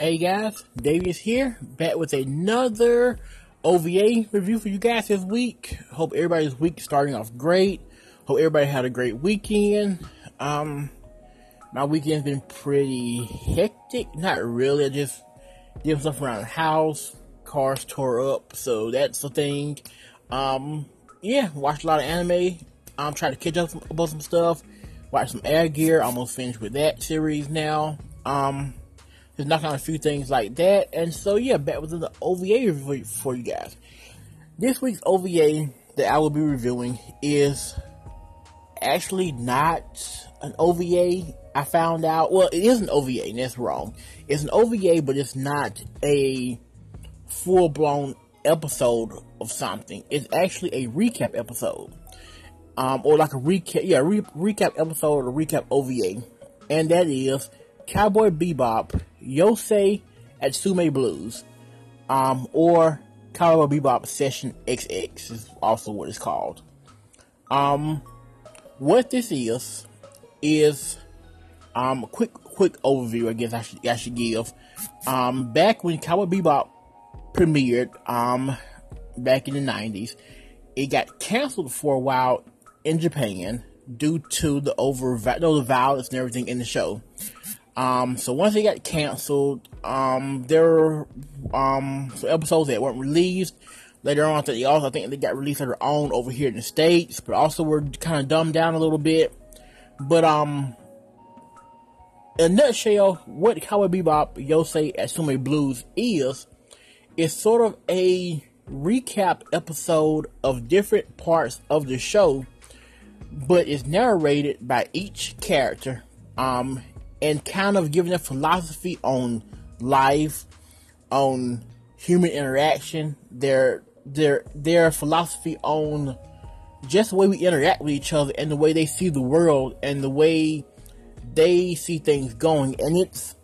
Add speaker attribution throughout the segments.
Speaker 1: Hey guys, Davius here, back with another OVA review for you guys this week. Hope everybody's week starting off great. Hope everybody had a great weekend. Um, my weekend's been pretty hectic. Not really, I just did stuff around the house. Cars tore up, so that's the thing. Um, yeah, watched a lot of anime. I'm trying to catch up about some stuff. Watched some Air Gear. Almost finished with that series now. Um, just knock out a few things like that. And so, yeah, back with the OVA review for you guys. This week's OVA that I will be reviewing is actually not an OVA. I found out, well, it is an OVA, and that's wrong. It's an OVA, but it's not a full blown episode of something. It's actually a recap episode. Um, or like a recap, yeah, re- recap episode or recap OVA. And that is Cowboy Bebop Yose Atsume Blues, um, or Cowboy Bebop Session XX is also what it's called. Um, what this is is um a quick quick overview. I guess I should I should give. Um, back when Cowboy Bebop premiered, um, back in the nineties, it got canceled for a while in Japan due to the over no, the violence and everything in the show. Um, so once it got canceled, um, there were um, some episodes that weren't released. Later on, they also I think they got released on their own over here in the states, but also were kind of dumbed down a little bit. But um, in a nutshell, what Cowboy Bebop Yose Atsume Blues is, is sort of a recap episode of different parts of the show, but is narrated by each character. Um, and kind of giving a philosophy on life, on human interaction, their their their philosophy on just the way we interact with each other and the way they see the world and the way they see things going. And it's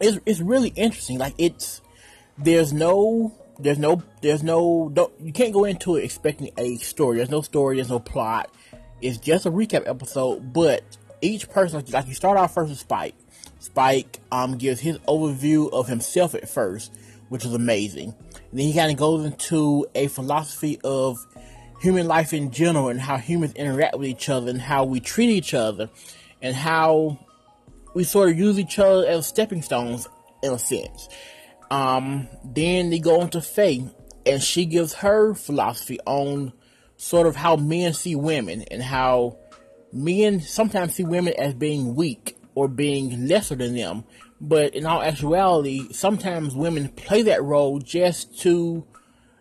Speaker 1: it's, it's really interesting. Like it's there's no there's no there's no you can't go into it expecting a story. There's no story there's no plot. It's just a recap episode but each person, like you start off first with Spike. Spike um, gives his overview of himself at first, which is amazing. And then he kind of goes into a philosophy of human life in general and how humans interact with each other and how we treat each other and how we sort of use each other as stepping stones in a sense. Um, then they go into Faye and she gives her philosophy on sort of how men see women and how men sometimes see women as being weak or being lesser than them. But in all actuality, sometimes women play that role just to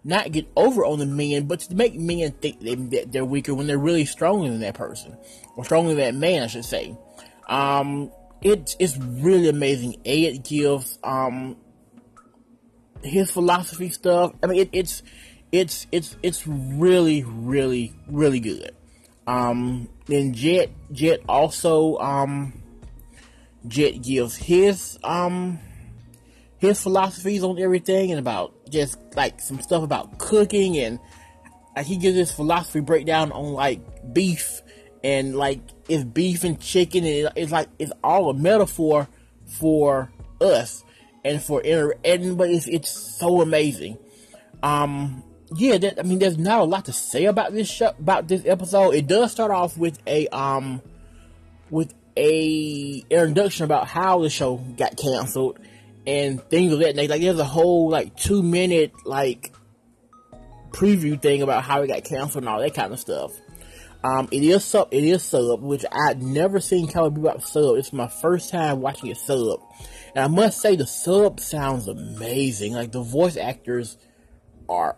Speaker 1: not get over on the men, but to make men think they, they're weaker when they're really stronger than that person, or stronger than that man, I should say. Um, it, it's really amazing. A, it gives, um, his philosophy stuff. I mean, it, it's, it's, it's, it's really, really, really good. Um, then Jet, Jet also, um, Jet gives his, um, his philosophies on everything and about just like some stuff about cooking and like he gives his philosophy breakdown on like beef and like it's beef and chicken and it's like it's all a metaphor for us and for inter and but it's it's so amazing. Um yeah, that, I mean, there's not a lot to say about this show, about this episode. It does start off with a um, with a introduction about how the show got canceled and things of that nature. Like, there's a whole like two minute like preview thing about how it got canceled and all that kind of stuff. Um, it is sub, it is sub, which I'd never seen Cowboy Bebop sub. It's my first time watching it sub, and I must say the sub sounds amazing. Like the voice actors are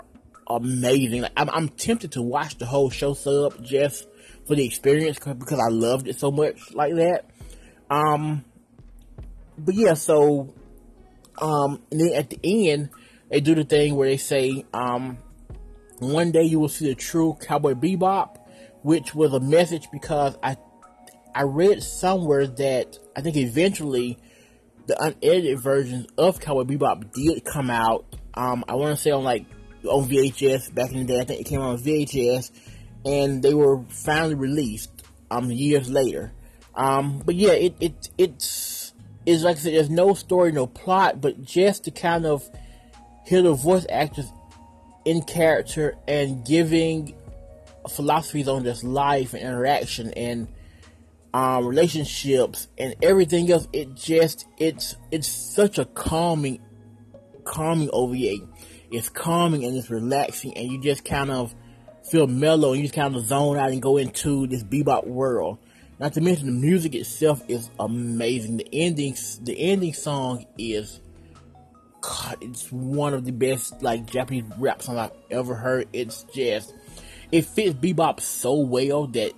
Speaker 1: amazing. Like, I'm, I'm tempted to watch the whole show sub just for the experience because I loved it so much like that. Um, but yeah, so um, and then at the end they do the thing where they say, um, one day you will see the true Cowboy Bebop, which was a message because I I read somewhere that I think eventually the unedited versions of Cowboy Bebop did come out. Um, I want to say on like on VHS back in the day. I think it came on VHS, and they were finally released um years later. Um, but yeah, it it it's is like I said, there's no story, no plot, but just to kind of hear the voice actors in character and giving philosophies on just life and interaction and um, relationships and everything else. It just it's it's such a calming, calming OVA. It's calming and it's relaxing, and you just kind of feel mellow and you just kind of zone out and go into this bebop world. Not to mention the music itself is amazing. The endings, the ending song is, God, it's one of the best like Japanese rap songs I've ever heard. It's just, it fits bebop so well that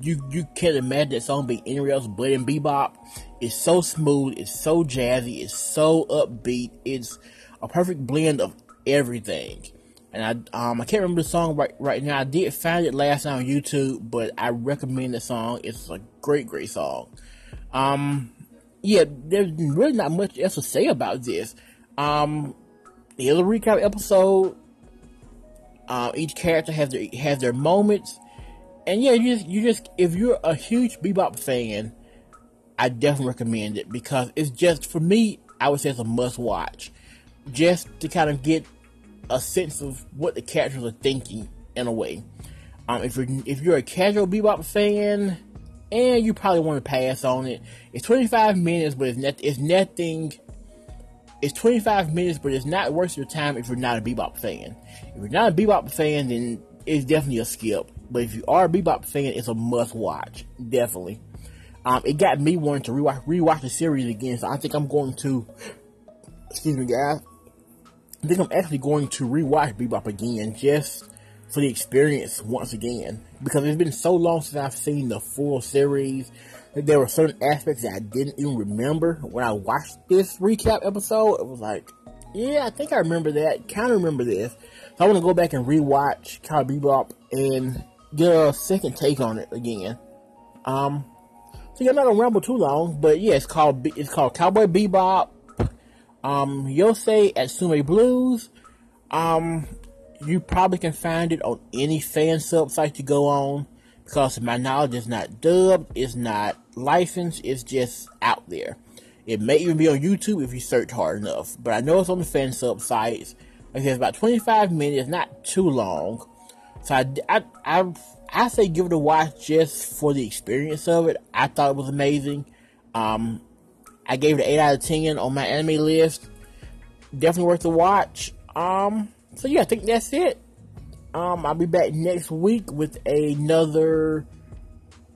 Speaker 1: you you can't imagine that song being anywhere else but in bebop. It's so smooth, it's so jazzy, it's so upbeat. It's a perfect blend of everything. And I um I can't remember the song right right now. I did find it last night on YouTube, but I recommend the song. It's a great, great song. Um yeah, there's really not much else to say about this. Um here's a recap episode. Uh, each character has their has their moments. And yeah, you just you just if you're a huge bebop fan, I definitely recommend it because it's just for me, I would say it's a must watch. Just to kind of get a sense of what the characters are thinking in a way. Um, if you're if you're a casual bebop fan, and you probably want to pass on it, it's 25 minutes, but it's not it's nothing. It's 25 minutes, but it's not worth your time if you're not a bebop fan. If you're not a bebop fan, then it's definitely a skip. But if you are a bebop fan, it's a must watch, definitely. Um, it got me wanting to rewatch rewatch the series again, so I think I'm going to. Excuse me, guys. I think I'm actually going to rewatch Bebop again just for the experience once again because it's been so long since I've seen the full series that there were certain aspects that I didn't even remember when I watched this recap episode. It was like, yeah, I think I remember that. Kind of remember this. So I want to go back and rewatch Cowboy Bebop and get a second take on it again. Um, so I'm not gonna ramble too long, but yeah, it's called it's called Cowboy Bebop um, Yose Atsume Blues. Um, you probably can find it on any fan sub site you go on because my knowledge is not dubbed, it's not licensed, it's just out there. It may even be on YouTube if you search hard enough, but I know it's on the fan sub sites. Like it's about 25 minutes, not too long. So I, I, I, I say give it a watch just for the experience of it. I thought it was amazing. Um, I gave it an 8 out of 10 on my anime list. Definitely worth the watch. Um, so yeah, I think that's it. Um, I'll be back next week with another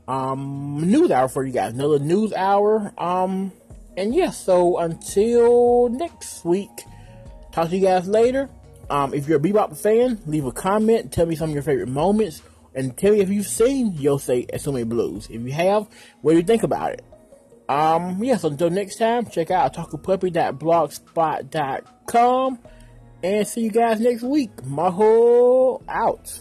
Speaker 1: um news hour for you guys. Another news hour. Um, and yeah, so until next week, talk to you guys later. Um, if you're a Bebop fan, leave a comment. Tell me some of your favorite moments. And tell me if you've seen Yose Atsume Blues. If you have, what do you think about it? Um, yes, until next time, check out otakupuppy.blogspot.com and see you guys next week. Maho out.